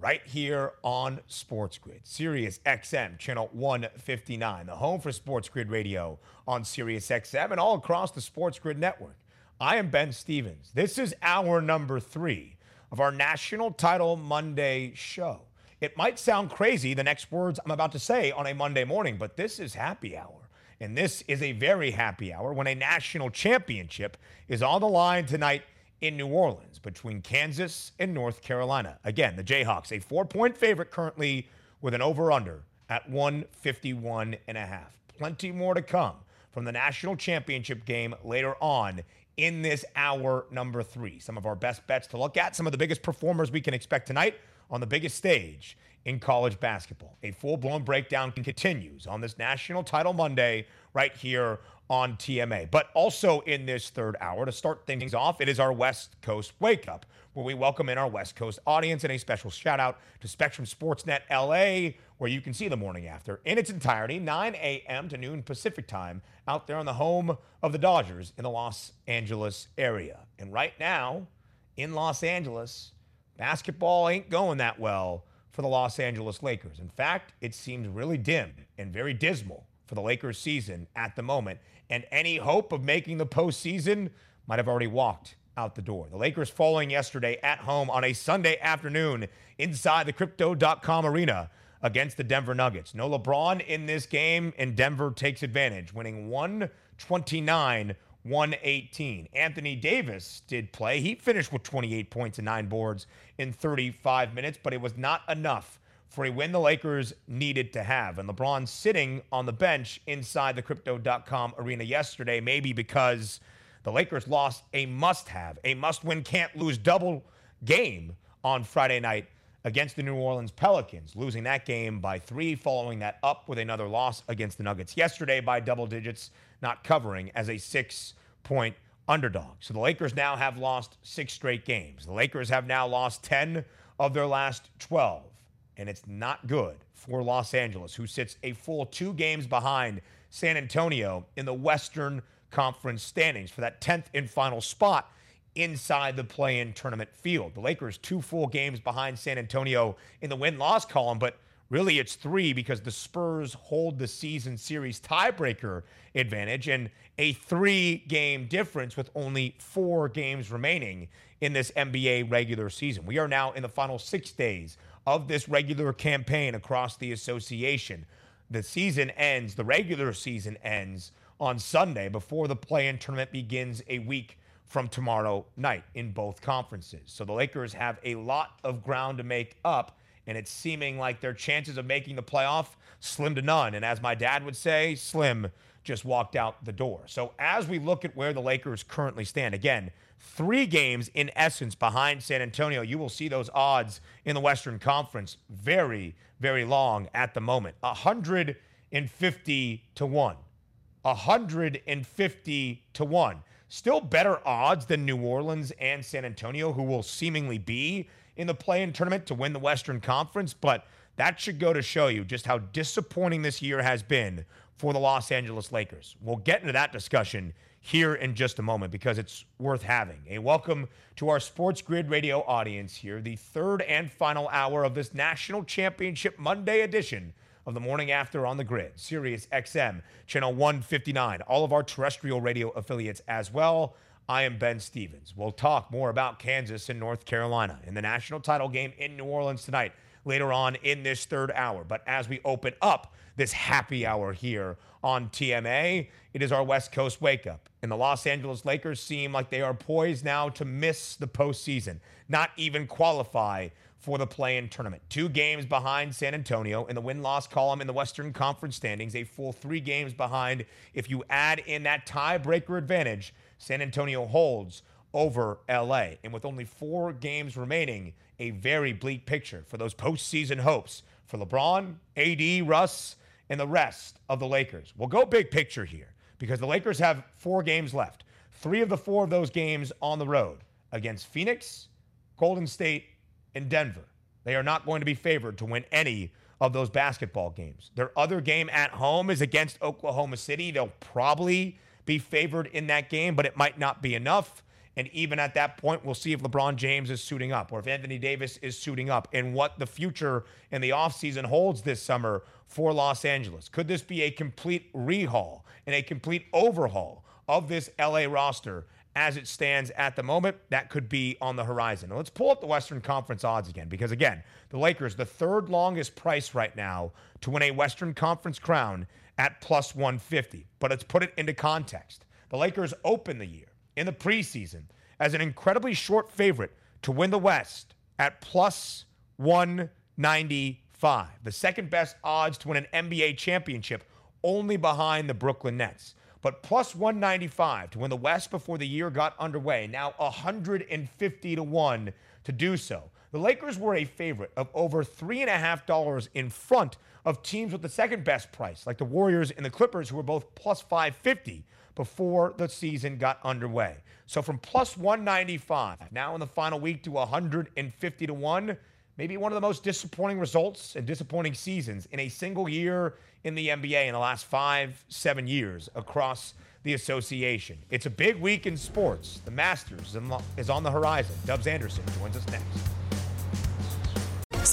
right here on Sports Grid, Sirius XM, channel 159, the home for Sports Grid Radio on Sirius XM and all across the Sports Grid network. I am Ben Stevens. This is hour number three of our National Title Monday show. It might sound crazy, the next words I'm about to say on a Monday morning, but this is happy hour. And this is a very happy hour when a national championship is on the line tonight in New Orleans between Kansas and North Carolina. Again, the Jayhawks, a four point favorite currently with an over under at 151 and a half. Plenty more to come from the national championship game later on in this hour number three. Some of our best bets to look at, some of the biggest performers we can expect tonight on the biggest stage in college basketball. A full blown breakdown continues on this National Title Monday right here on TMA. But also in this third hour, to start things off, it is our West Coast Wake Up, where we welcome in our West Coast audience and a special shout out to Spectrum Sportsnet LA, where you can see the morning after in its entirety, 9 a.m. to noon Pacific time, out there on the home of the Dodgers in the Los Angeles area. And right now, in Los Angeles, basketball ain't going that well for the Los Angeles Lakers. In fact, it seems really dim and very dismal for the Lakers season at the moment and any hope of making the postseason might have already walked out the door. The Lakers falling yesterday at home on a Sunday afternoon inside the Crypto.com arena against the Denver Nuggets. No LeBron in this game, and Denver takes advantage, winning 129 118. Anthony Davis did play. He finished with 28 points and nine boards in 35 minutes, but it was not enough for a win the Lakers needed to have. And LeBron sitting on the bench inside the crypto.com arena yesterday, maybe because the Lakers lost a must have, a must win, can't lose double game on Friday night against the New Orleans Pelicans, losing that game by three, following that up with another loss against the Nuggets yesterday by double digits, not covering as a six point underdog. So the Lakers now have lost six straight games. The Lakers have now lost 10 of their last 12 and it's not good for Los Angeles, who sits a full two games behind San Antonio in the Western Conference standings for that 10th and final spot inside the play in tournament field. The Lakers, two full games behind San Antonio in the win loss column, but really it's three because the Spurs hold the season series tiebreaker advantage and a three game difference with only four games remaining in this NBA regular season. We are now in the final six days of this regular campaign across the association. The season ends, the regular season ends on Sunday before the play in tournament begins a week from tomorrow night in both conferences. So the Lakers have a lot of ground to make up, and it's seeming like their chances of making the playoff slim to none. And as my dad would say, slim just walked out the door. So as we look at where the Lakers currently stand, again, three games in essence behind San Antonio. You will see those odds in the Western Conference very, very long at the moment. 150 to 1. 150 to 1. Still better odds than New Orleans and San Antonio, who will seemingly be in the play in tournament to win the Western Conference. But that should go to show you just how disappointing this year has been for the Los Angeles Lakers. We'll get into that discussion here in just a moment because it's worth having. A welcome to our Sports Grid radio audience here, the third and final hour of this National Championship Monday edition of the morning after on the grid, Sirius XM, channel 159, all of our terrestrial radio affiliates as well. I am Ben Stevens. We'll talk more about Kansas and North Carolina in the national title game in New Orleans tonight, later on in this third hour. But as we open up this happy hour here on TMA, it is our West Coast wake up. And the Los Angeles Lakers seem like they are poised now to miss the postseason, not even qualify for the play in tournament. Two games behind San Antonio in the win loss column in the Western Conference standings, a full three games behind. If you add in that tiebreaker advantage, San Antonio holds over LA. And with only four games remaining, a very bleak picture for those postseason hopes for LeBron, AD, Russ, and the rest of the Lakers. We'll go big picture here because the Lakers have four games left. Three of the four of those games on the road against Phoenix, Golden State, and Denver. They are not going to be favored to win any of those basketball games. Their other game at home is against Oklahoma City. They'll probably be favored in that game, but it might not be enough. And even at that point, we'll see if LeBron James is suiting up or if Anthony Davis is suiting up and what the future and the offseason holds this summer for Los Angeles. Could this be a complete rehaul and a complete overhaul of this LA roster as it stands at the moment? That could be on the horizon. Now, let's pull up the Western Conference odds again because, again, the Lakers, the third longest price right now to win a Western Conference crown at plus 150. But let's put it into context. The Lakers open the year in the preseason as an incredibly short favorite to win the West at plus 195, the second best odds to win an NBA championship, only behind the Brooklyn Nets. But plus 195 to win the West before the year got underway, now 150 to 1 to do so. The Lakers were a favorite of over $3.5 in front of teams with the second best price, like the Warriors and the Clippers, who were both plus 550 before the season got underway. So from plus 195 now in the final week to 150 to 1, maybe one of the most disappointing results and disappointing seasons in a single year in the NBA in the last five, seven years across the association. It's a big week in sports. The Masters is on the horizon. Dubbs Anderson joins us next.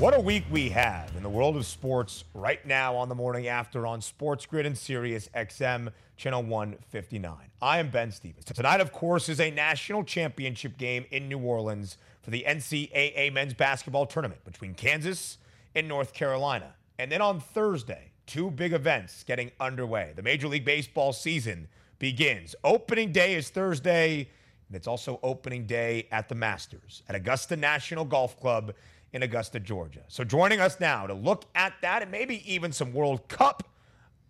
What a week we have in the world of sports right now on the morning after on Sports Grid and Sirius XM channel 159. I am Ben Stevens. Tonight, of course, is a national championship game in New Orleans for the NCAA men's basketball tournament between Kansas and North Carolina. And then on Thursday, two big events getting underway. The Major League Baseball season begins. Opening day is Thursday, and it's also opening day at the Masters at Augusta National Golf Club in Augusta, Georgia. So joining us now to look at that and maybe even some World Cup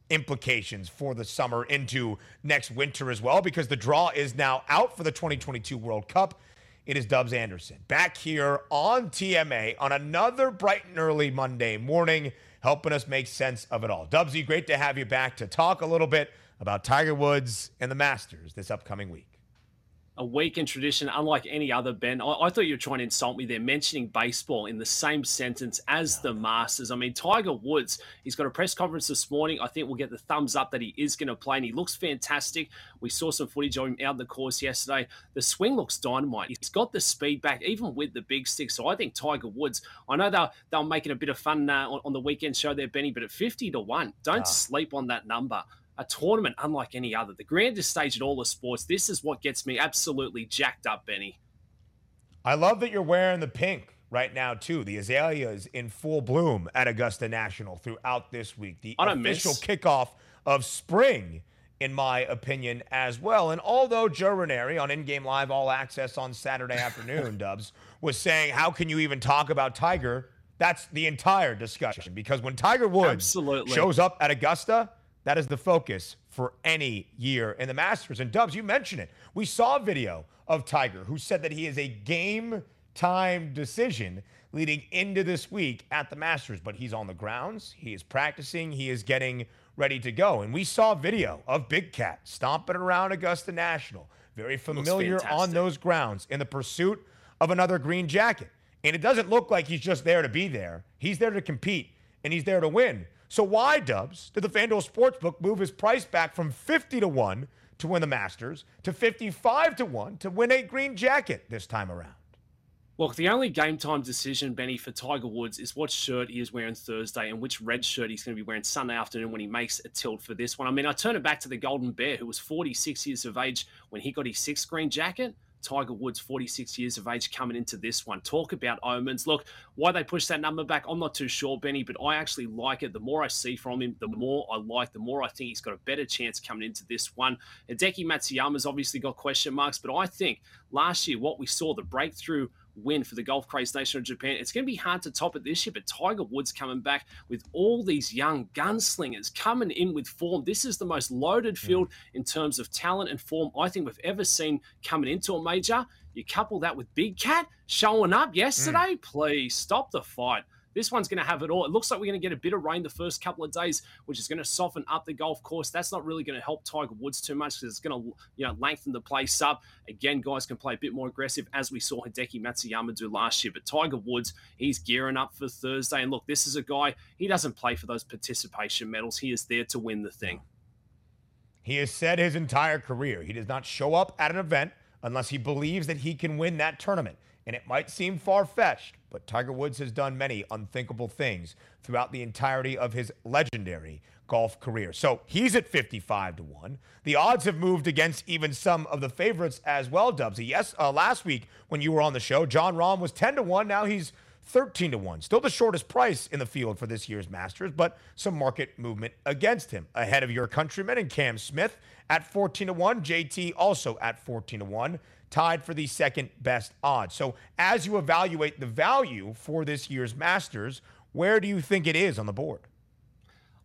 implications for the summer into next winter as well, because the draw is now out for the 2022 World Cup. It is Dubbs Anderson back here on TMA on another bright and early Monday morning, helping us make sense of it all. Dubsy, great to have you back to talk a little bit about Tiger Woods and the Masters this upcoming week a weekend tradition unlike any other, Ben. I, I, thought you were trying to insult me there, mentioning baseball in the same sentence as the Masters. I mean, Tiger Woods, he's got a press conference this morning. I think we'll get the thumbs up that he is going to play, and he looks fantastic. We saw some footage of him out the course yesterday. The swing looks dynamite. He's got the speed back, even with the big stick. So I think Tiger Woods, I know they'll, they're making a bit of fun uh, on, on, the weekend show there, Benny, but at 50 to 1, don't ah. sleep on that number a tournament unlike any other, the grandest stage in all the sports. This is what gets me absolutely jacked up, Benny. I love that you're wearing the pink right now too. The azaleas in full bloom at Augusta National throughout this week. The official miss. kickoff of spring, in my opinion, as well. And although Joe Ranieri on In Game Live All Access on Saturday afternoon, Dubbs was saying, "How can you even talk about Tiger?" That's the entire discussion because when Tiger Woods Absolutely. shows up at Augusta, that is the focus for any year in the Masters. And Dubbs, you mentioned it. We saw a video of Tiger who said that he is a game time decision leading into this week at the Masters, but he's on the grounds, he is practicing, he is getting ready to go. And we saw video of Big Cat stomping around Augusta National, very familiar on those grounds in the pursuit of another green jacket. And it doesn't look like he's just there to be there. He's there to compete and he's there to win. So why, Dubbs, did the FanDuel Sportsbook move his price back from 50 to 1 to win the Masters to 55 to 1 to win a green jacket this time around? Look, the only game time decision, Benny, for Tiger Woods is what shirt he is wearing Thursday and which red shirt he's going to be wearing Sunday afternoon when he makes a tilt for this one. I mean, I turn it back to the Golden Bear, who was 46 years of age when he got his sixth green jacket. Tiger Woods, 46 years of age, coming into this one. Talk about omens. Look, why they push that number back, I'm not too sure, Benny, but I actually like it. The more I see from him, the more I like, the more I think he's got a better chance coming into this one. Hideki Matsuyama's obviously got question marks, but I think last year what we saw, the breakthrough win for the Golf Craze Nation of Japan. It's going to be hard to top it this year, but Tiger Woods coming back with all these young gunslingers coming in with form. This is the most loaded field in terms of talent and form I think we've ever seen coming into a major. You couple that with Big Cat showing up yesterday, mm. please stop the fight. This one's going to have it all. It looks like we're going to get a bit of rain the first couple of days, which is going to soften up the golf course. That's not really going to help Tiger Woods too much because it's going to you know lengthen the place up. Again, guys can play a bit more aggressive as we saw Hideki Matsuyama do last year. But Tiger Woods, he's gearing up for Thursday. And look, this is a guy, he doesn't play for those participation medals. He is there to win the thing. He has said his entire career he does not show up at an event unless he believes that he can win that tournament. And it might seem far fetched, but Tiger Woods has done many unthinkable things throughout the entirety of his legendary golf career. So he's at 55 to 1. The odds have moved against even some of the favorites as well, Dubsy. Yes, uh, last week when you were on the show, Jon Rahm was 10 to 1. Now he's 13 to 1. Still the shortest price in the field for this year's Masters, but some market movement against him. Ahead of your countryman and Cam Smith at 14 to 1. JT also at 14 to 1 tied for the second best odds. So, as you evaluate the value for this year's Masters, where do you think it is on the board?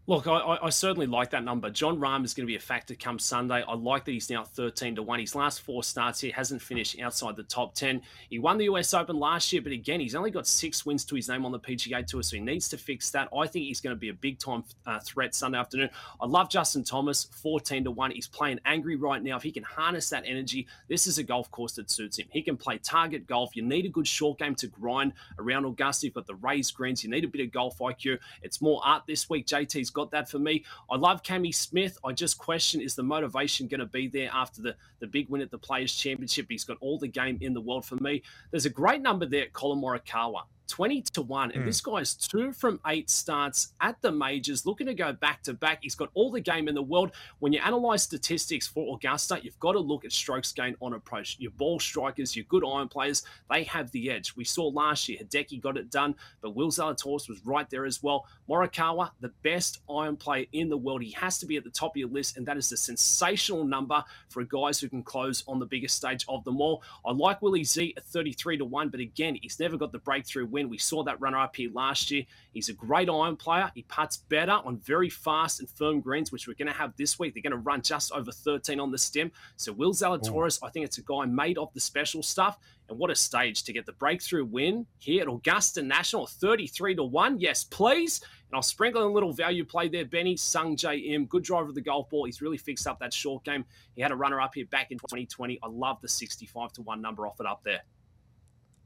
Look, I, I, certainly like that number. Jon Rahm is going to be a factor come Sunday. I like that he's now 13 to 1. His last four starts here hasn't finished outside the top 10. He won the US Open last year, but again, he's only got six wins to his name on the PGA Tour, so he needs to fix that. I think he's going to be a big time uh, threat Sunday afternoon. I love Justin Thomas, 14 to 1. He's playing angry right now. If he can harness that energy, this is a golf course that suits him. He can play target golf. You need a good short game to grind around Augusta. You've got the raised greens. You need a bit of golf IQ. It's more art this week. JT's got that for me. I love Cammy Smith. I just question is the motivation going to be there after the, the big win at the Players' Championship? He's got all the game in the world for me. There's a great number there, Collin Morikawa. 20 to 1. And mm. this guy's two from eight starts at the majors, looking to go back to back. He's got all the game in the world. When you analyze statistics for Augusta, you've got to look at strokes gained on approach. Your ball strikers, your good iron players, they have the edge. We saw last year, Hideki got it done, but Will Zalatoris was right there as well. Morikawa, the best iron player in the world. He has to be at the top of your list, and that is a sensational number for guys who can close on the biggest stage of them all. I like Willie Z at 33 to 1, but again, he's never got the breakthrough win. We saw that runner up here last year. He's a great iron player. He puts better on very fast and firm greens, which we're going to have this week. They're going to run just over 13 on the Stimp. So Will Zalatoris. I think it's a guy made of the special stuff. And what a stage to get the breakthrough win here at Augusta National, 33 to 1. Yes, please. And I'll sprinkle in a little value play there. Benny Sungjae Im, good driver of the golf ball. He's really fixed up that short game. He had a runner up here back in 2020. I love the 65 to 1 number off it up there.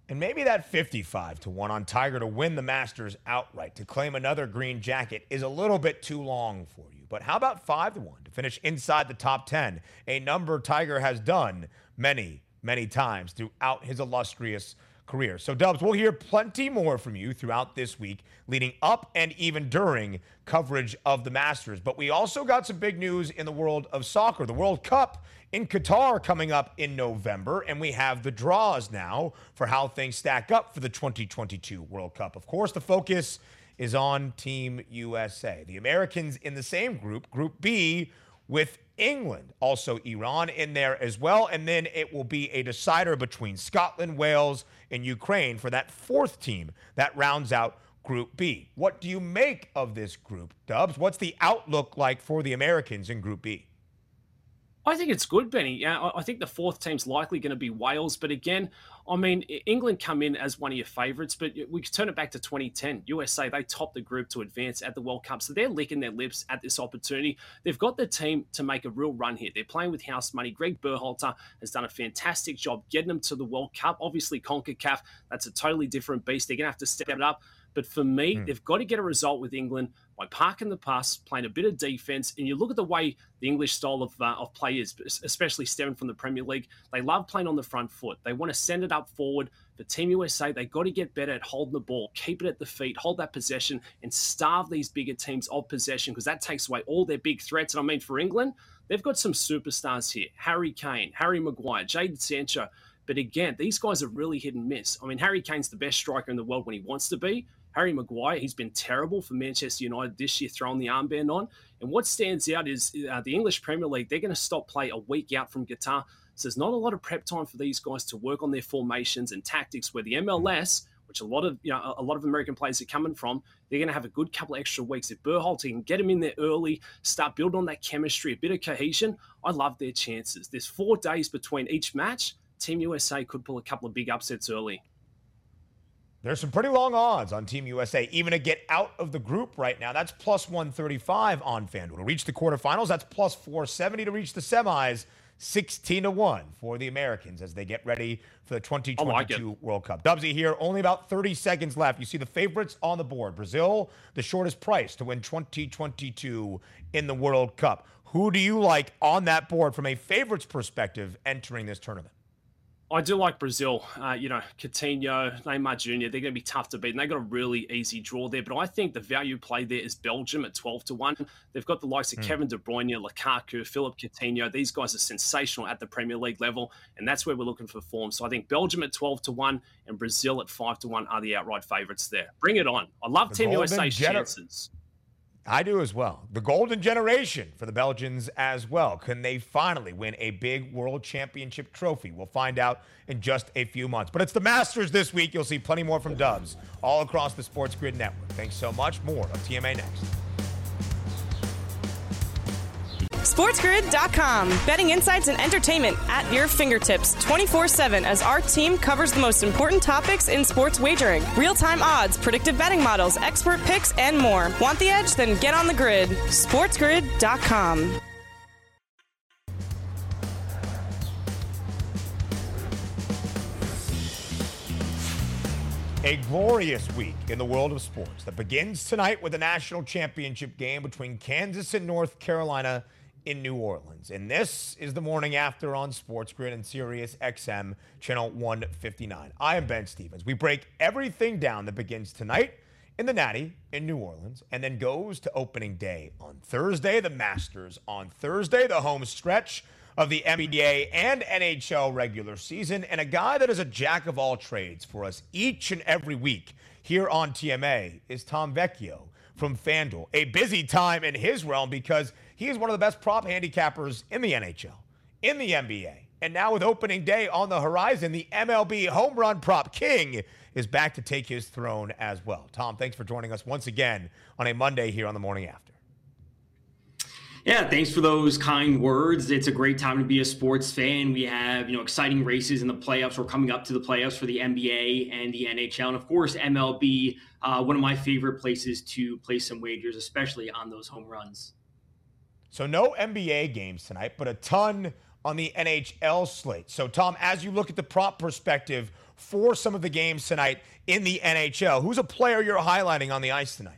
And maybe that 55 to 1 on Tiger to win the Masters outright, to claim another green jacket, is a little bit too long for you. But how about 5 to 1 to finish inside the top 10? A number Tiger has done many, many times throughout his illustrious career. So, Dubbs, we'll hear plenty more from you throughout this week, leading up and even during coverage of the Masters. But we also got some big news in the world of soccer. The World Cup in Qatar coming up in November, and we have the draws now for how things stack up for the 2022 World Cup. Of course, the focus is on Team USA. The Americans in the same group, Group B, with England, also Iran in there as well. And then it will be a decider between Scotland, Wales, and Ukraine for that fourth team that rounds out Group B. What do you make of this group, Dubbs? What's the outlook like for the Americans in Group B? I think it's good, Benny. Yeah, I think the fourth team's likely going to be Wales, but again, I mean, England come in as one of your favourites, but we could turn it back to 2010. USA, they topped the group to advance at the World Cup, so they're licking their lips at this opportunity. They've got the team to make a real run here. They're playing with house money. Greg Berhalter has done a fantastic job getting them to the World Cup. Obviously, CONCACAF, that's a totally different beast. They're going to have to step it up. But for me, mm. they've got to get a result with England by parking the pass, playing a bit of defense. And you look at the way the English style of, uh, of play is, especially stemming from the Premier League. They love playing on the front foot. They want to send it up forward. For Team USA, they got to get better at holding the ball, keep it at the feet, hold that possession, and starve these bigger teams of possession because that takes away all their big threats. And I mean, for England, they've got some superstars here: Harry Kane, Harry Maguire, Jadon Sancho. But again, these guys are really hit and miss. I mean, Harry Kane's the best striker in the world when he wants to be. Harry Maguire, he's been terrible for Manchester United this year, throwing the armband on. And what stands out is uh, the English Premier League, they're going to stop play a week out from Qatar. So there's not a lot of prep time for these guys to work on their formations and tactics. Where the MLS, which a lot of you know a lot of American players are coming from, they're going to have a good couple of extra weeks. If Berhalter can get them in there early, start building on that chemistry, a bit of cohesion, I love their chances. There's four days between each match. Team USA could pull a couple of big upsets early. There's some pretty long odds on Team USA, even to get out of the group right now. That's plus 135 on FanDuel. To reach the quarterfinals, that's plus 470 to reach the semis. 16 to 1 for the Americans as they get ready for the 2022 like World Cup. Dubsy here, only about 30 seconds left. You see the favorites on the board. Brazil, the shortest price to win 2022 in the World Cup. Who do you like on that board from a favorites perspective entering this tournament? I do like Brazil. Uh, you know, Coutinho, Neymar Jr., they're going to be tough to beat. And they got a really easy draw there. But I think the value play there is Belgium at 12 to 1. They've got the likes of mm. Kevin De Bruyne, Lukaku, Philip Coutinho. These guys are sensational at the Premier League level. And that's where we're looking for form. So I think Belgium at 12 to 1 and Brazil at 5 to 1 are the outright favourites there. Bring it on. I love the Team USA's gener- chances. I do as well. The golden generation for the Belgians as well. Can they finally win a big world championship trophy? We'll find out in just a few months. But it's the Masters this week. You'll see plenty more from Dubbs all across the Sports Grid Network. Thanks so much. More of TMA next. SportsGrid.com. Betting insights and entertainment at your fingertips 24 7 as our team covers the most important topics in sports wagering real time odds, predictive betting models, expert picks, and more. Want the edge? Then get on the grid. SportsGrid.com. A glorious week in the world of sports that begins tonight with a national championship game between Kansas and North Carolina in New Orleans. And this is the morning after on Sports Grid and Sirius XM, channel 159. I am Ben Stevens. We break everything down that begins tonight in the Natty in New Orleans and then goes to opening day on Thursday, the Masters on Thursday, the home stretch of the NBA and NHL regular season, and a guy that is a jack of all trades for us each and every week here on TMA is Tom Vecchio from FanDuel. A busy time in his realm because he is one of the best prop handicappers in the NHL, in the NBA. And now, with opening day on the horizon, the MLB home run prop king is back to take his throne as well. Tom, thanks for joining us once again on a Monday here on the morning after. Yeah, thanks for those kind words. It's a great time to be a sports fan. We have, you know, exciting races in the playoffs. We're coming up to the playoffs for the NBA and the NHL. And of course, MLB, uh, one of my favorite places to place some wagers, especially on those home runs. So no NBA games tonight, but a ton on the NHL slate. So Tom, as you look at the prop perspective for some of the games tonight in the NHL, who's a player you're highlighting on the ice tonight?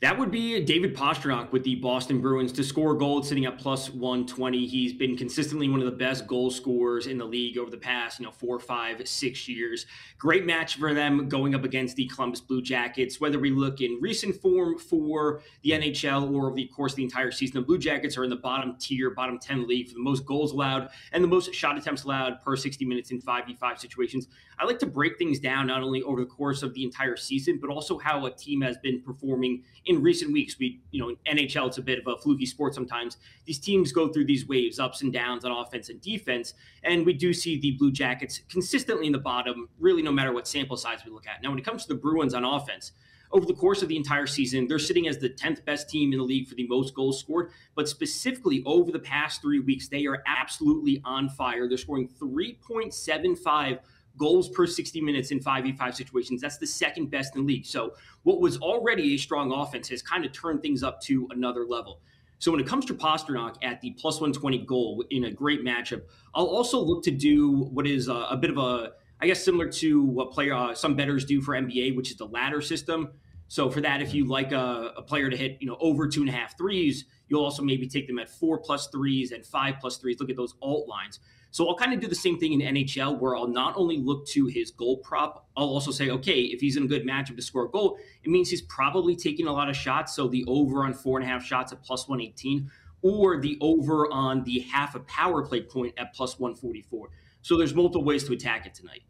That would be David Pastrnak with the Boston Bruins to score goals sitting at plus 120. He's been consistently one of the best goal scorers in the league over the past, you know, four, five, six years. Great match for them going up against the Columbus Blue Jackets. Whether we look in recent form for the NHL or over the course of the entire season, the Blue Jackets are in the bottom tier, bottom 10 league for the most goals allowed and the most shot attempts allowed per 60 minutes in 5v5 situations. I like to break things down not only over the course of the entire season, but also how a team has been performing in recent weeks. We, you know, NHL, it's a bit of a fluky sport sometimes. These teams go through these waves, ups and downs on offense and defense. And we do see the Blue Jackets consistently in the bottom, really, no matter what sample size we look at. Now, when it comes to the Bruins on offense, over the course of the entire season, they're sitting as the 10th best team in the league for the most goals scored. But specifically over the past three weeks, they are absolutely on fire. They're scoring 3.75 goals per 60 minutes in 5v5 situations. That's the second best in the league. So, what was already a strong offense has kind of turned things up to another level. So, when it comes to Pastrnak at the plus 120 goal in a great matchup, I'll also look to do what is a, a bit of a, I guess, similar to what player uh, some betters do for NBA, which is the ladder system. So for that, if you like a, a, player to hit, you know, over two and a half threes, you'll also maybe take them at four plus threes and five plus threes. Look at those alt lines. So I'll kind of do the same thing in NHL where I'll not only look to his goal prop, I'll also say, okay, if he's in a good matchup to score a goal, it means he's probably taking a lot of shots. So the over on four and a half shots at plus 118 or the over on the half a power play point at plus 144. So there's multiple ways to attack it tonight.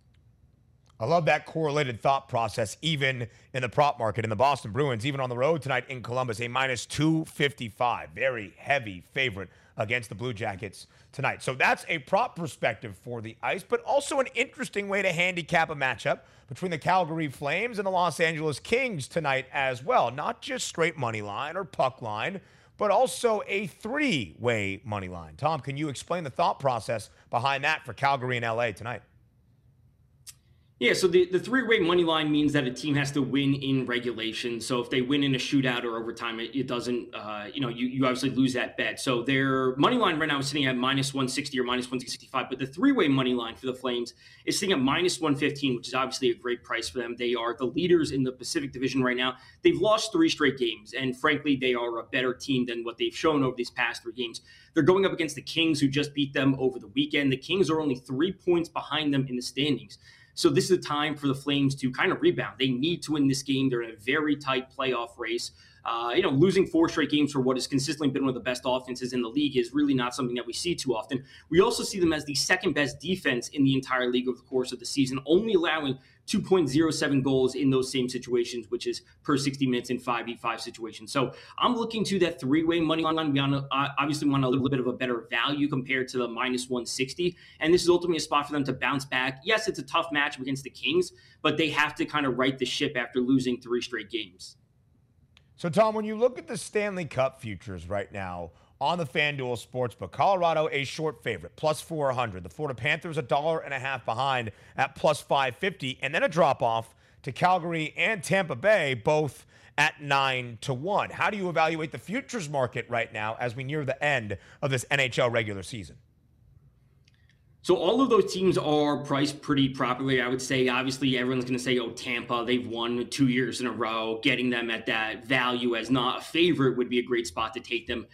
I love that correlated thought process, even in the prop market. In the Boston Bruins, even on the road tonight in Columbus, a minus 255. Very heavy favorite against the Blue Jackets tonight. So that's a prop perspective for the ice, but also an interesting way to handicap a matchup between the Calgary Flames and the Los Angeles Kings tonight as well. Not just straight money line or puck line, but also a three way money line. Tom, can you explain the thought process behind that for Calgary and LA tonight? Yeah, so the, the three way money line means that a team has to win in regulation. So if they win in a shootout or overtime, it, it doesn't, uh, you know, you, you obviously lose that bet. So their money line right now is sitting at minus 160 or minus 165. But the three way money line for the Flames is sitting at minus 115, which is obviously a great price for them. They are the leaders in the Pacific Division right now. They've lost three straight games. And frankly, they are a better team than what they've shown over these past three games. They're going up against the Kings, who just beat them over the weekend. The Kings are only three points behind them in the standings. So this is a time for the Flames to kind of rebound. They need to win this game. They're in a very tight playoff race. Uh, you know, losing four straight games for what has consistently been one of the best offenses in the league is really not something that we see too often. We also see them as the second best defense in the entire league over the course of the season, only allowing 2.07 goals in those same situations, which is per 60 minutes in 5v5 situations. So I'm looking to that three way money line. We obviously want a little bit of a better value compared to the minus 160. And this is ultimately a spot for them to bounce back. Yes, it's a tough match against the Kings, but they have to kind of right the ship after losing three straight games. So, Tom, when you look at the Stanley Cup futures right now on the FanDuel Sportsbook, Colorado a short favorite, plus 400. The Florida Panthers a dollar and a half behind at plus 550, and then a drop off to Calgary and Tampa Bay, both at 9 to 1. How do you evaluate the futures market right now as we near the end of this NHL regular season? So all of those teams are priced pretty properly. I would say, obviously, everyone's going to say, "Oh, Tampa, they've won two years in a row." Getting them at that value as not a favorite would be a great spot to take them.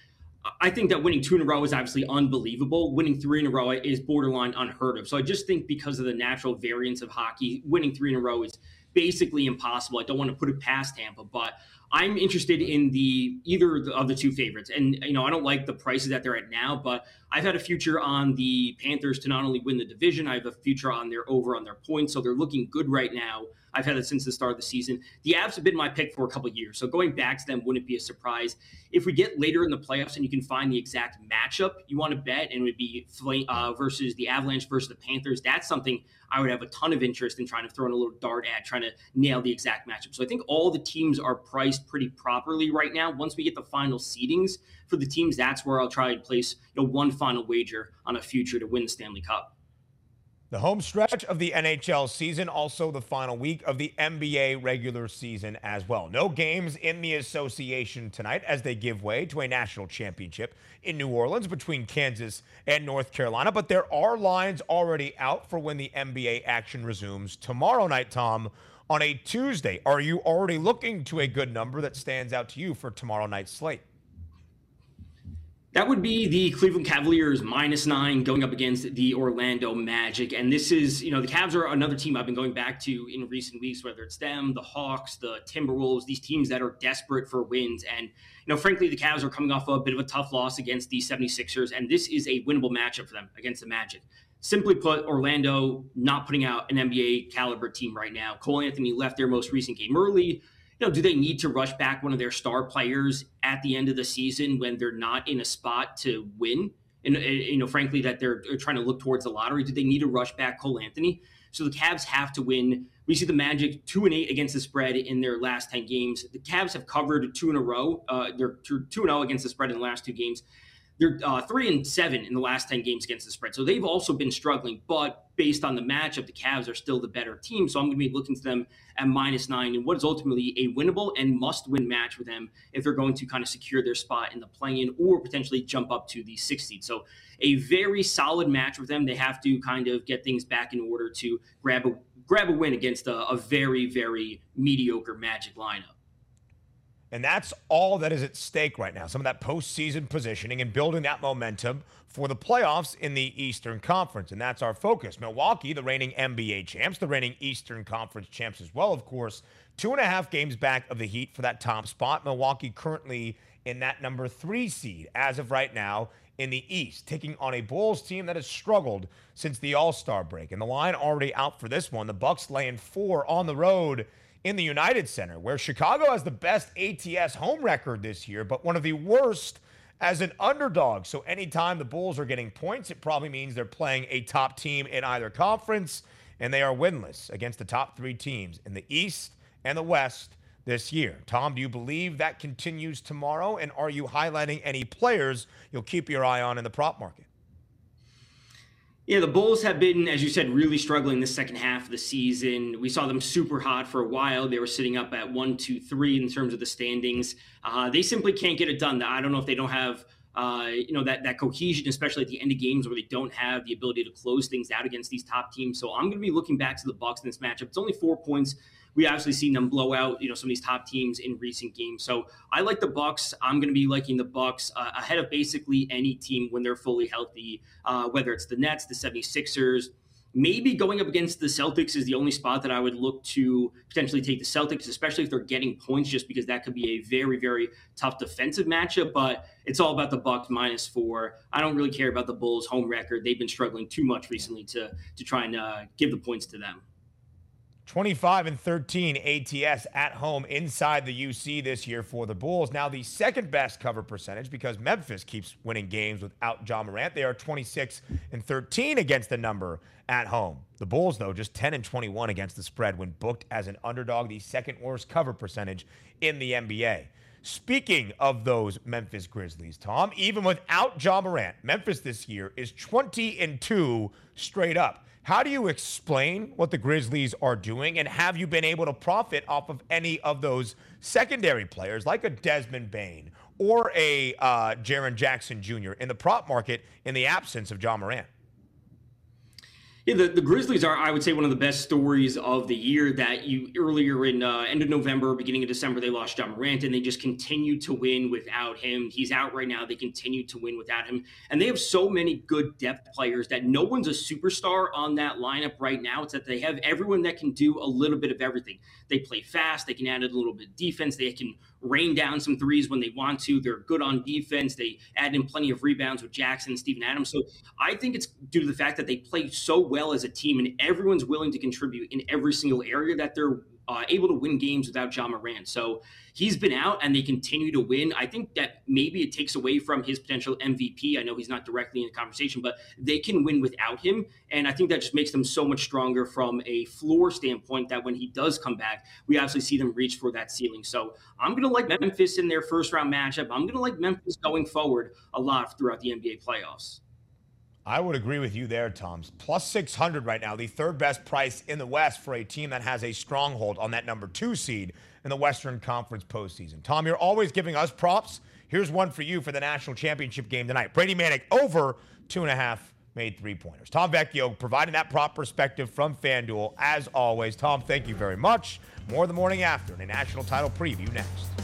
I think that winning two in a row is obviously unbelievable. Winning three in a row is borderline unheard of. So I just think because of the natural variance of hockey, winning three in a row is basically impossible. I don't want to put it past Tampa, but I'm interested in the either of the two favorites. And you know, I don't like the prices that they're at now, but I've had a future on the Panthers to not only win the division, I have a future on their over on their points. So they're looking good right now. I've had it since the start of the season. The Avs have been my pick for a couple years, so going back to them wouldn't be a surprise. If we get later in the playoffs and you can find the exact matchup you want to bet, and it would be uh, versus the Avalanche versus the Panthers, that's something I would have a ton of interest in trying to throw in a little dart at, trying to nail the exact matchup. So I think all the teams are priced pretty properly right now. Once we get the final seedings for the teams, that's where I'll try and place you know one final wager on a future to win the Stanley Cup. The home stretch of the NHL season, also the final week of the NBA regular season as well. No games in the association tonight as they give way to a national championship in New Orleans between Kansas and North Carolina. But there are lines already out for when the NBA action resumes tomorrow night, Tom, on a Tuesday. Are you already looking to a good number that stands out to you for tomorrow night's slate? That would be the Cleveland Cavaliers minus nine going up against the Orlando Magic. And this is, you know, the Cavs are another team I've been going back to in recent weeks, whether it's them, the Hawks, the Timberwolves, these teams that are desperate for wins. And, you know, frankly, the Cavs are coming off a bit of a tough loss against the 76ers, and this is a winnable matchup for them against the Magic. Simply put, Orlando not putting out an NBA caliber team right now. Cole Anthony left their most recent game early you know, do they need to rush back one of their star players at the end of the season when they're not in a spot to win? And, you know, frankly, that they're, they're trying to look towards the lottery. Do they need to rush back Cole Anthony? So the Cavs have to win. We see the Magic two and eight against the spread in their last ten games. The Cavs have covered two in a row. Uh, they're two and zero oh against the spread in the last two games. They're uh, three and seven in the last 10 games against the spread. So they've also been struggling, but based on the matchup, the Cavs are still the better team. So I'm going to be looking to them at minus nine in what is ultimately a winnable and must win match for them if they're going to kind of secure their spot in the play in or potentially jump up to the sixth seed. So a very solid match with them. They have to kind of get things back in order to grab a grab a win against a, a very, very mediocre Magic lineup. And that's all that is at stake right now. Some of that postseason positioning and building that momentum for the playoffs in the Eastern Conference. And that's our focus. Milwaukee, the reigning NBA champs, the reigning Eastern Conference champs as well, of course. Two and a half games back of the Heat for that top spot. Milwaukee currently in that number three seed as of right now in the East, taking on a Bulls team that has struggled since the All-Star break. And the line already out for this one. The Bucks laying four on the road in the United Center, where Chicago has the best ATS home record this year, but one of the worst as an underdog. So anytime the Bulls are getting points, it probably means they're playing a top team in either conference, and they are winless against the top three teams in the East and the West this year. Tom, do you believe that continues tomorrow? And are you highlighting any players you'll keep your eye on in the prop market? Yeah, the Bulls have been, as you said, really struggling the second half of the season. We saw them super hot for a while. They were sitting up at one, two, three in terms of the standings. Uh, they simply can't get it done. I don't know if they don't have, uh, you know, that that cohesion, especially at the end of games where they don't have the ability to close things out against these top teams. So I'm going to be looking back to the Bucks in this matchup. It's only four points we obviously seen them blow out, you know, some of these top teams in recent games. So I like the Bucks. I'm going to be liking the Bucks uh, ahead of basically any team when they're fully healthy, uh, whether it's the Nets, the 76ers, maybe going up against the Celtics is the only spot that I would look to potentially take the Celtics, especially if they're getting points, just because that could be a very, very tough defensive matchup. But it's all about the Bucks minus four. I don't really care about the Bulls' home record. They've been struggling too much recently to to try and uh, give the points to them. 25 and 13 ATS at home inside the UC this year for the Bulls. Now, the second best cover percentage because Memphis keeps winning games without Ja Morant. They are 26 and 13 against the number at home. The Bulls, though, just 10 and 21 against the spread when booked as an underdog, the second worst cover percentage in the NBA. Speaking of those Memphis Grizzlies, Tom, even without Ja Morant, Memphis this year is 20 and 2 straight up. How do you explain what the Grizzlies are doing? And have you been able to profit off of any of those secondary players like a Desmond Bane or a uh, Jaren Jackson Jr. in the prop market in the absence of Ja Morant? Yeah, the, the Grizzlies are, I would say, one of the best stories of the year. That you earlier in uh, end of November, beginning of December, they lost Ja Morant, and they just continued to win without him. He's out right now. They continue to win without him, and they have so many good depth players that no one's a superstar on that lineup right now. It's that they have everyone that can do a little bit of everything. They play fast. They can add a little bit of defense. They can rain down some threes when they want to. They're good on defense. They add in plenty of rebounds with Jackson and Steven Adams. So I think it's due to the fact that they play so well as a team and everyone's willing to contribute in every single area that they're uh, able to win games without Ja Morant. So he's been out and they continue to win. I think that maybe it takes away from his potential MVP. I know he's not directly in the conversation, but they can win without him. And I think that just makes them so much stronger from a floor standpoint that when he does come back, we actually see them reach for that ceiling. So I'm going to like Memphis in their first round matchup. I'm going to like Memphis going forward a lot throughout the NBA playoffs. I would agree with you there, Tom's. Plus 600 right now, the third best price in the West for a team that has a stronghold on that number two seed in the Western Conference postseason. Tom, you're always giving us props. Here's one for you for the national championship game tonight. Brady Manek over two and a half made three pointers. Tom Vecchio providing that prop perspective from FanDuel. As always, Tom, thank you very much. More the morning after in a national title preview next.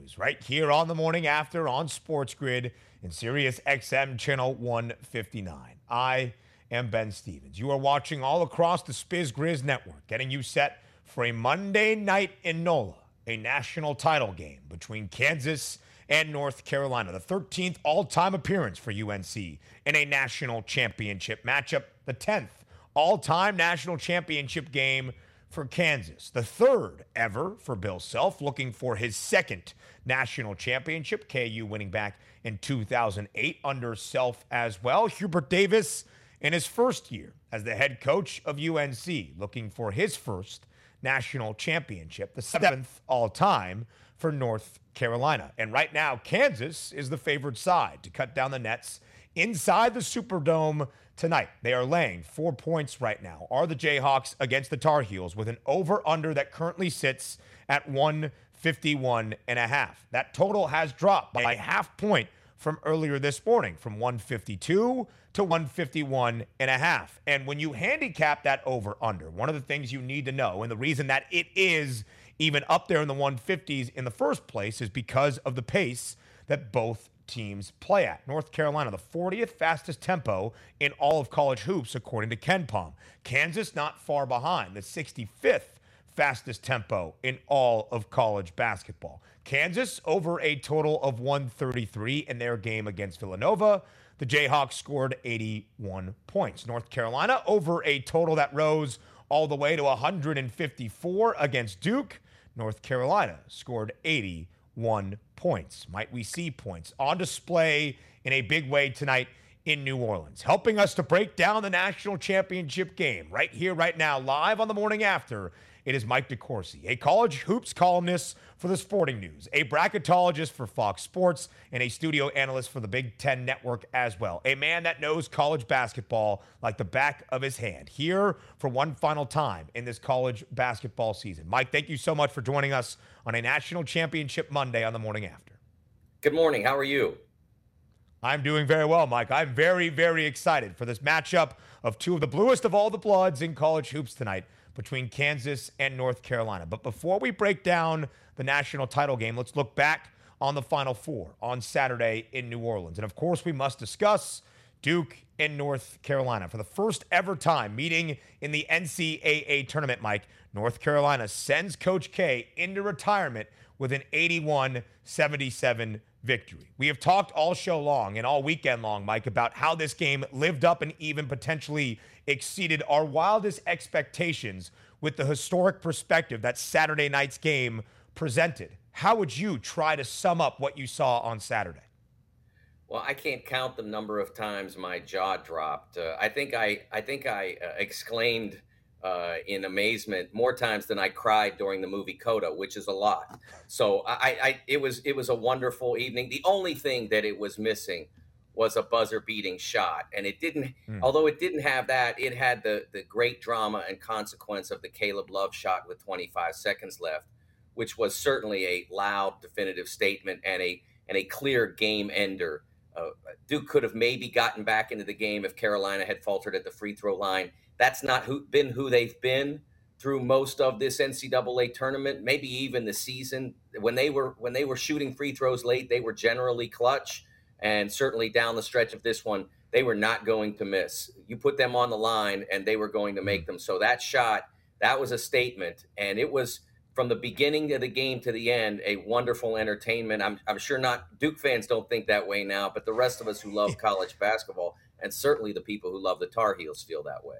right here on the morning after on Sports Grid in Sirius XM channel 159. I am Ben Stevens. You are watching all across the Spiz Grizz network, getting you set for a Monday night in NOLA, a national title game between Kansas and North Carolina, the 13th all time appearance for UNC in a national championship matchup, the 10th all time national championship game for Kansas, the third ever for Bill Self, looking for his second national championship. KU winning back in 2008 under Self as well. Hubert Davis in his first year as the head coach of UNC, looking for his first national championship, the seventh all time for North Carolina. And right now, Kansas is the favored side to cut down the nets inside the Superdome tonight. They are laying four points right now. Are the Jayhawks against the Tar Heels with an over under that currently sits at 151 and a half. That total has dropped by a half point from earlier this morning from 152 to 151 and a half. And when you handicap that over under, one of the things you need to know, and the reason that it is even up there in the 150s in the first place, is because of the pace that both teams play at. North Carolina, the 40th fastest tempo in all of college hoops, according to KenPom. Kansas, not far behind, the 65th fastest tempo in all of college basketball. Kansas over a total of 133 in their game against Villanova. The Jayhawks scored 81 points. North Carolina over a total that rose all the way to 154 against Duke. North Carolina scored 81 points. Might we see points on display in a big way tonight in New Orleans? Helping us to break down the national championship game right here, right now, live on the morning after it is Mike DeCourcy, a college hoops columnist for the Sporting News, a bracketologist for Fox Sports, and a studio analyst for the Big Ten Network as well. A man that knows college basketball like the back of his hand. Here for one final time in this college basketball season. Mike, thank you so much for joining us on a national championship Monday on the morning after. Good morning. How are you? I'm doing very well, Mike. I'm very, very excited for this matchup of two of the bluest of all the bloods in college hoops tonight between Kansas and North Carolina. But before we break down the national title game, let's look back on the Final Four on Saturday in New Orleans. And of course, we must discuss Duke and North Carolina. For the first ever time meeting in the NCAA tournament, Mike, North Carolina sends Coach K into retirement with an 81 77 victory. We have talked all show long and all weekend long, Mike, about how this game lived up and even potentially exceeded our wildest expectations with the historic perspective that Saturday night's game presented. How would you try to sum up what you saw on Saturday? Well, I can't count the number of times my jaw dropped. Uh, I think I, I think I uh, exclaimed uh, in amazement more times than I cried during the movie Coda, which is a lot. So I, I, it was, it was a wonderful evening. The only thing that it was missing was a buzzer beating shot, and it didn't. Mm. Although it didn't have that, it had the the great drama and consequence of the Caleb Love shot with 25 seconds left, which was certainly a loud, definitive statement and a and a clear game ender. Uh, Duke could have maybe gotten back into the game if Carolina had faltered at the free throw line that's not who, been who they've been through most of this NCAA tournament, maybe even the season. When they were when they were shooting free throws late, they were generally clutch, and certainly down the stretch of this one, they were not going to miss. You put them on the line, and they were going to make them. So that shot, that was a statement, and it was from the beginning of the game to the end a wonderful entertainment. I'm I'm sure not Duke fans don't think that way now, but the rest of us who love college basketball, and certainly the people who love the Tar Heels, feel that way.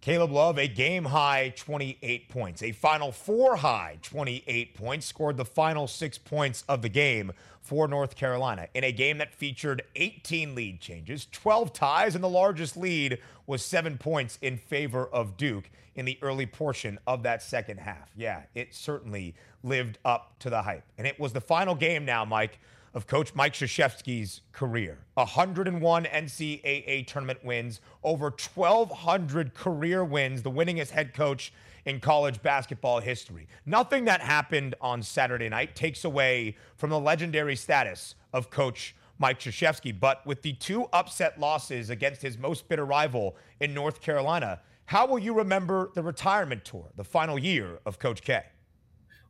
Caleb Love, a game high 28 points, a final four high 28 points, scored the final six points of the game for North Carolina in a game that featured 18 lead changes, 12 ties, and the largest lead was seven points in favor of Duke in the early portion of that second half. Yeah, it certainly lived up to the hype. And it was the final game now, Mike, of Coach Mike Krzyzewski's career. 101 NCAA tournament wins, over 1,200 career wins, the winningest head coach in college basketball history. Nothing that happened on Saturday night takes away from the legendary status of Coach Mike Krzyzewski. But with the two upset losses against his most bitter rival in North Carolina, how will you remember the retirement tour, the final year of Coach K?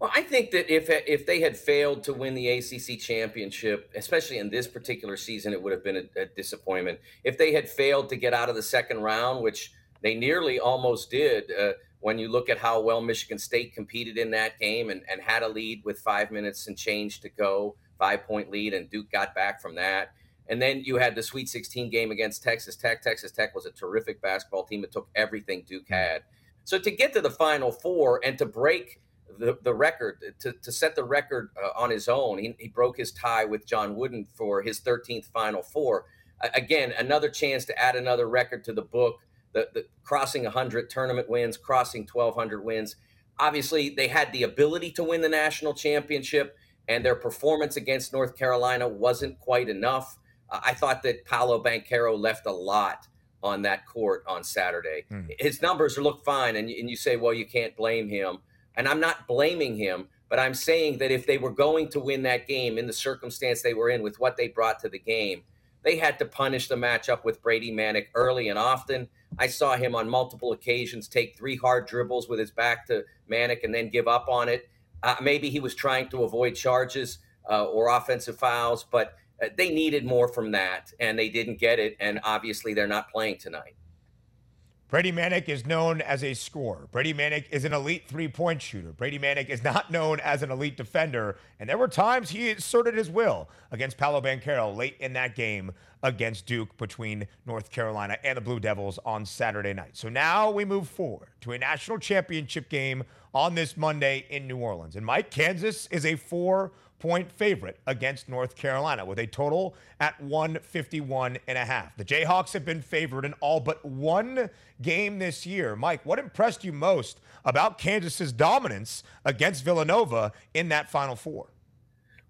Well, I think that if if they had failed to win the ACC championship, especially in this particular season, it would have been a, a, disappointment. If they had failed to get out of the second round, which they nearly almost did, uh, when you look at how well Michigan State competed in that game and, and had a lead with five minutes and change to go, five point lead, and Duke got back from that. And then you had the Sweet 16 game against Texas Tech. Texas Tech was a terrific basketball team. It took everything Duke had. So to get to the Final Four and to break the, the record to, to set the record uh, on his own. He, he broke his tie with John Wooden for his 13th Final Four. Uh, again, another chance to add another record to the book. The, the crossing 100 tournament wins, crossing 1,200 wins. Obviously, they had the ability to win the national championship, and their performance against North Carolina wasn't quite enough. Uh, I thought that Paolo Banchero left a lot on that court on Saturday. Mm. His numbers look fine, and, and you say, well, you can't blame him and I'm not blaming him, But I'm saying that if they were going to win that game in the circumstance they were in with what they brought to the game, they had to punish the matchup with Brady Manek early and often. I saw him on multiple occasions take three hard dribbles with his back to Manek and then give up on it. Uh, maybe he was trying to avoid charges uh, or offensive fouls, but uh, they needed more from that, and they didn't get it. And obviously, they're not playing tonight. Brady Manek is known as a scorer. Brady Manek is an elite three point shooter. Brady Manek is not known as an elite defender. And there were times he asserted his will against Paolo Banchero late in that game against Duke between North Carolina and the Blue Devils on Saturday night. So now we move forward to a national championship game on this Monday in New Orleans. And Mike, Kansas is a four point favorite against North Carolina with a total at 151 and a half. The Jayhawks have been favored in all but one game this year. Mike, what impressed you most about Kansas's dominance against Villanova in that final four?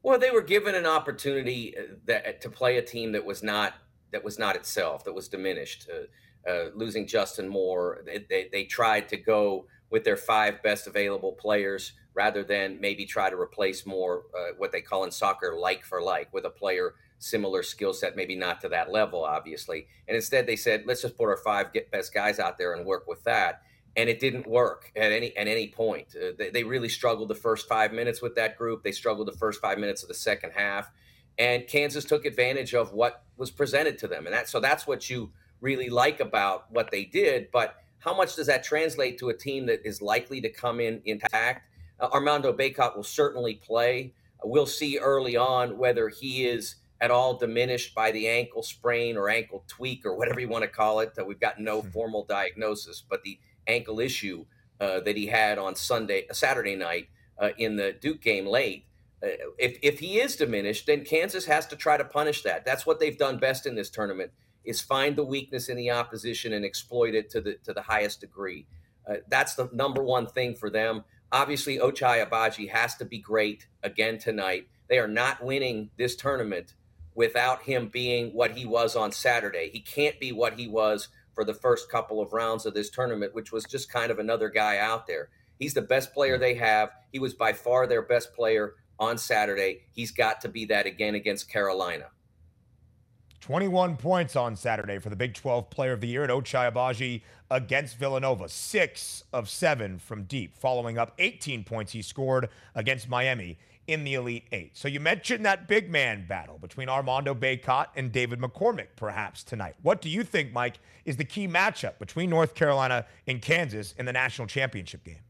Well, they were given an opportunity uh, that, to play a team that was not that was not itself, that was diminished. Uh, uh, losing Justin Moore, they, they, they tried to go with their five best available players rather than maybe try to replace Moore uh, what they call in soccer like for like with a player similar skill set, maybe not to that level, obviously. And instead, they said, let's just put our five get best guys out there and work with that. And it didn't work at any at any point. Uh, they, they really struggled the first five minutes with that group. They struggled the first five minutes of the second half, and Kansas took advantage of what was presented to them. And that so that's what you really like about what they did. But how much does that translate to a team that is likely to come in intact? Uh, Armando Bacot will certainly play. Uh, we'll see early on whether he is at all diminished by the ankle sprain or ankle tweak or whatever you want to call it. Uh, we've got no hmm. formal diagnosis, but the ankle issue uh, that he had on Sunday, Saturday night uh, in the Duke game late. Uh, if if he is diminished, then Kansas has to try to punish that. That's what they've done best in this tournament: is find the weakness in the opposition and exploit it to the to the highest degree. Uh, that's the number one thing for them. Obviously, Ochai Agbaji has to be great again tonight. They are not winning this tournament without him being what he was on Saturday. He can't be what he was for the first couple of rounds of this tournament, which was just kind of another guy out there. He's the best player they have. He was by far their best player on Saturday. He's got to be that again against Carolina. 21 points on Saturday for the Big 12 Player of the Year at Ochai Agbaji against Villanova. Six of seven from deep, following up 18 points he scored against Miami in the Elite Eight. So you mentioned that big man battle between Armando Bacot and David McCormick perhaps tonight. What do you think, Mike, is the key matchup between North Carolina and Kansas in the national championship game?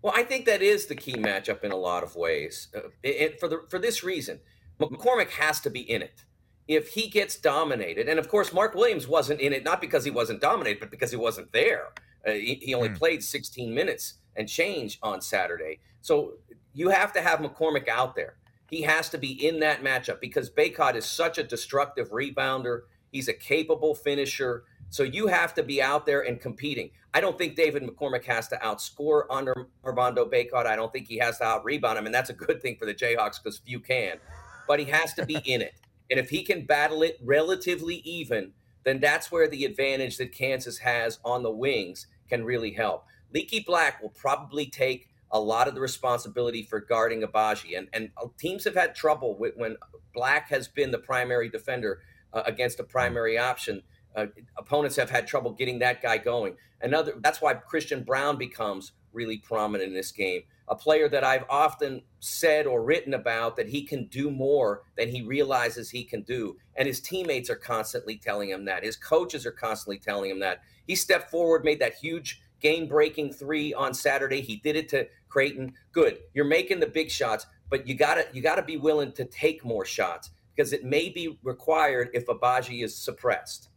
Well, I think that is the key matchup in a lot of ways. Uh, it, for the for this reason, McCormick has to be in it if he gets dominated, and of course, Mark Williams wasn't in it, not because he wasn't dominated, but because he wasn't there. Uh, he, he, only mm. played 16 minutes and change on Saturday. So you have to have McCormick out there. He has to be in that matchup because Bacot is such a destructive rebounder. He's a capable finisher. So you have to be out there and competing. I don't think David McCormick has to outscore under Armando Bacot. I don't think he has to out rebound him, and that's a good thing for the Jayhawks because few can. But he has to be in it. And if he can battle it relatively even, then that's where the advantage that Kansas has on the wings can really help. Leaky Black will probably take a lot of the responsibility for guarding Agbaji. And, and uh, teams have had trouble with, when Black has been the primary defender uh, against a primary option. Uh, opponents have had trouble getting that guy going. Another that's why Christian Brown becomes really prominent in this game a player that I've often said or written about that he can do more than he realizes he can do. And his teammates are constantly telling him that. His coaches are constantly telling him that. He stepped forward, made that huge game breaking three on Saturday. He did it to Creighton. Good. You're making the big shots, but you gotta you gotta be willing to take more shots because it may be required if Agbaji is suppressed.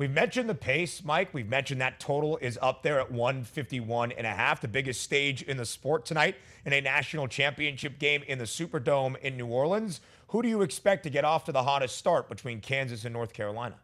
We've mentioned the pace, Mike. We've mentioned that total is up there at 151 and a half, the biggest stage in the sport tonight in a national championship game in the Superdome in New Orleans. Who do you expect to get off to the hottest start between Kansas and North Carolina?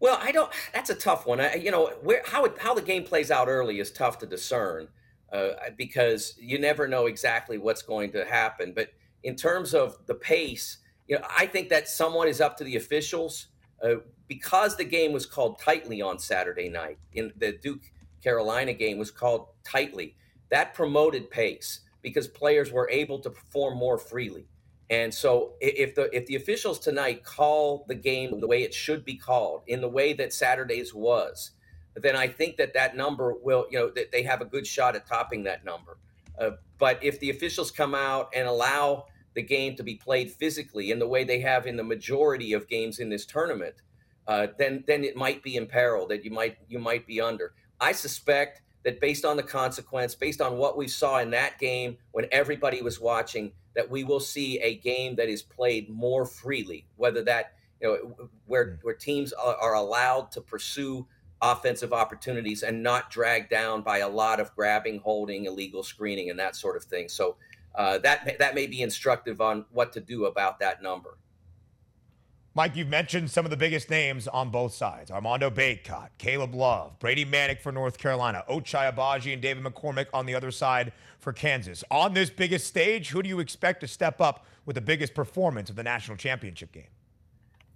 Well, I don't. That's a tough one. I, you know, where how it, how the game plays out early is tough to discern uh, because you never know exactly what's going to happen. But in terms of the pace, you know, I think that someone is up to the officials. Uh, because the game was called tightly on Saturday night, in the Duke Carolina game was called tightly. that promoted pace because players were able to perform more freely. And so if the if the officials tonight call the game the way it should be called, in the way that Saturday's was, then I think that that number will, you know, that they have a good shot at topping that number. Uh, but if the officials come out and allow the game to be played physically in the way they have in the majority of games in this tournament, uh, then then it might be in peril that you might you might be under. I suspect that based on the consequence, based on what we saw in that game when everybody was watching, that we will see a game that is played more freely, whether that you know where hmm. where teams are, are allowed to pursue offensive opportunities and not dragged down by a lot of grabbing, holding, illegal screening, and that sort of thing. So uh, that that may be instructive on what to do about that number. Mike, you've mentioned some of the biggest names on both sides Armando Bacot, Caleb Love, Brady Manek for North Carolina, Ochai Agbaji, and David McCormick on the other side for Kansas. On this biggest stage, who do you expect to step up with the biggest performance of the national championship game?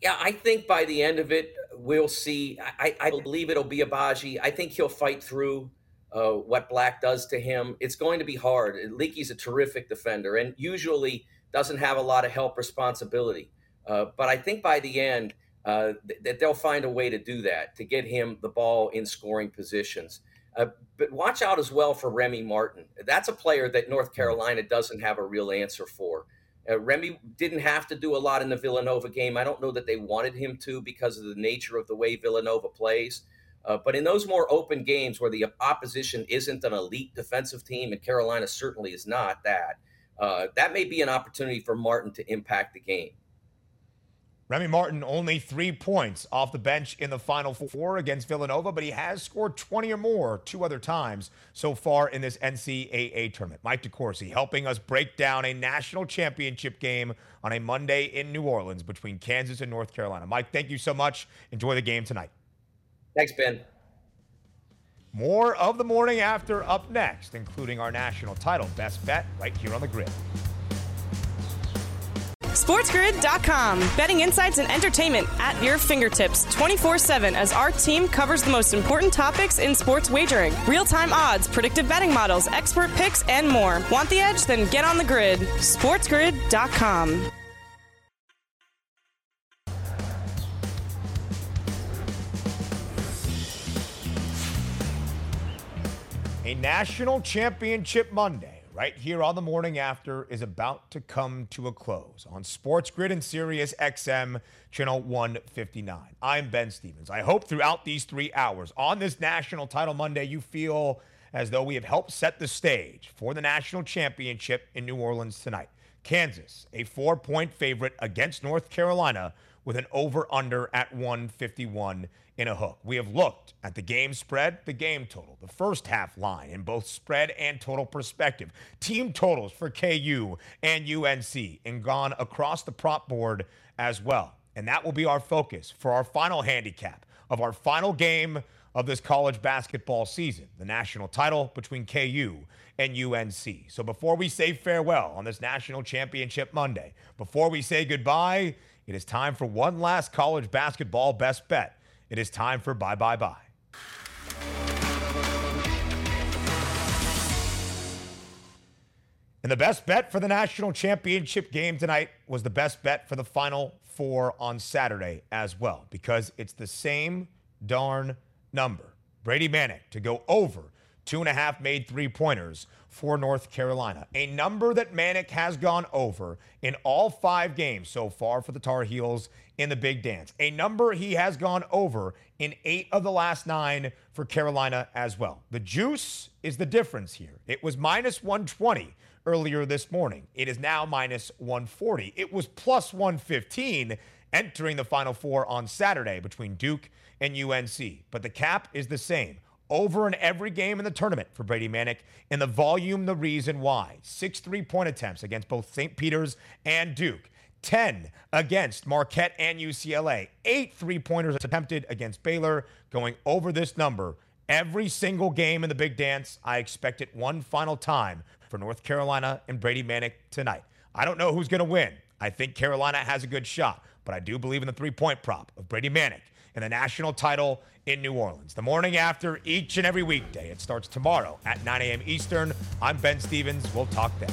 Yeah, I think by the end of it, we'll see. I, I believe it'll be Agbaji. I think he'll fight through uh, what Black does to him. It's going to be hard. Leaky's a terrific defender and usually doesn't have a lot of help responsibility. Uh, but I think by the end, uh, th- that they'll find a way to do that to get him the ball in scoring positions. Uh, but watch out as well for Remy Martin. That's a player that North Carolina doesn't have a real answer for. Uh, Remy didn't have to do a lot in the Villanova game. I don't know that they wanted him to because of the nature of the way Villanova plays. Uh, but in those more open games where the opposition isn't an elite defensive team, and Carolina certainly is not that, uh, that may be an opportunity for Martin to impact the game. Remy Martin only three points off the bench in the final four against Villanova, but he has scored 20 or more two other times so far in this NCAA tournament. Mike DeCourcy helping us break down a national championship game on a Monday in New Orleans between Kansas and North Carolina. Mike, thank you so much. Enjoy the game tonight. Thanks, Ben. More of the morning after up next, including our national title best bet right here on the grid. SportsGrid.com. Betting insights and entertainment at your fingertips 24 7 as our team covers the most important topics in sports wagering real time odds, predictive betting models, expert picks, and more. Want the edge? Then get on the grid. SportsGrid.com. A national championship Monday right here on the morning after is about to come to a close on Sports Grid and Sirius XM channel 159. I'm Ben Stevens. I hope throughout these three hours on this National Title Monday, you feel as though we have helped set the stage for the national championship in New Orleans tonight. Kansas, a four point favorite against North Carolina with an over under at 151 in a hook. We have looked at the game spread, the game total, the first half line in both spread and total perspective, team totals for KU and UNC, and gone across the prop board as well. And that will be our focus for our final handicap of our final game of this college basketball season, the national title between KU and UNC. So before we say farewell on this national championship Monday, before we say goodbye, it is time for one last college basketball best bet it is time for bye bye bye. And the best bet for the national championship game tonight was the best bet for the final four on Saturday as well, because it's the same darn number. Brady Manek to go over two and a half made three pointers for North Carolina. A number that Manek has gone over in all five games so far for the Tar Heels in the big dance. A number he has gone over in eight of the last nine for Carolina as well. The juice is the difference here. It was minus 120 earlier this morning. It is now minus 140. It was plus 115 entering the Final Four on Saturday between Duke and UNC. But the cap is the same over in every game in the tournament for Brady Manek. And the volume, the reason why. Six three point attempts against both St. Peter's and Duke. 10 against Marquette and UCLA. Eight three pointers attempted against Baylor, going over this number every single game in the big dance. I expect it one final time for North Carolina and Brady Manek tonight. I don't know who's going to win. I think Carolina has a good shot, but I do believe in the three point prop of Brady Manek and the national title in New Orleans. The morning after, each and every weekday. It starts tomorrow at 9 a.m. Eastern. I'm Ben Stevens. We'll talk then.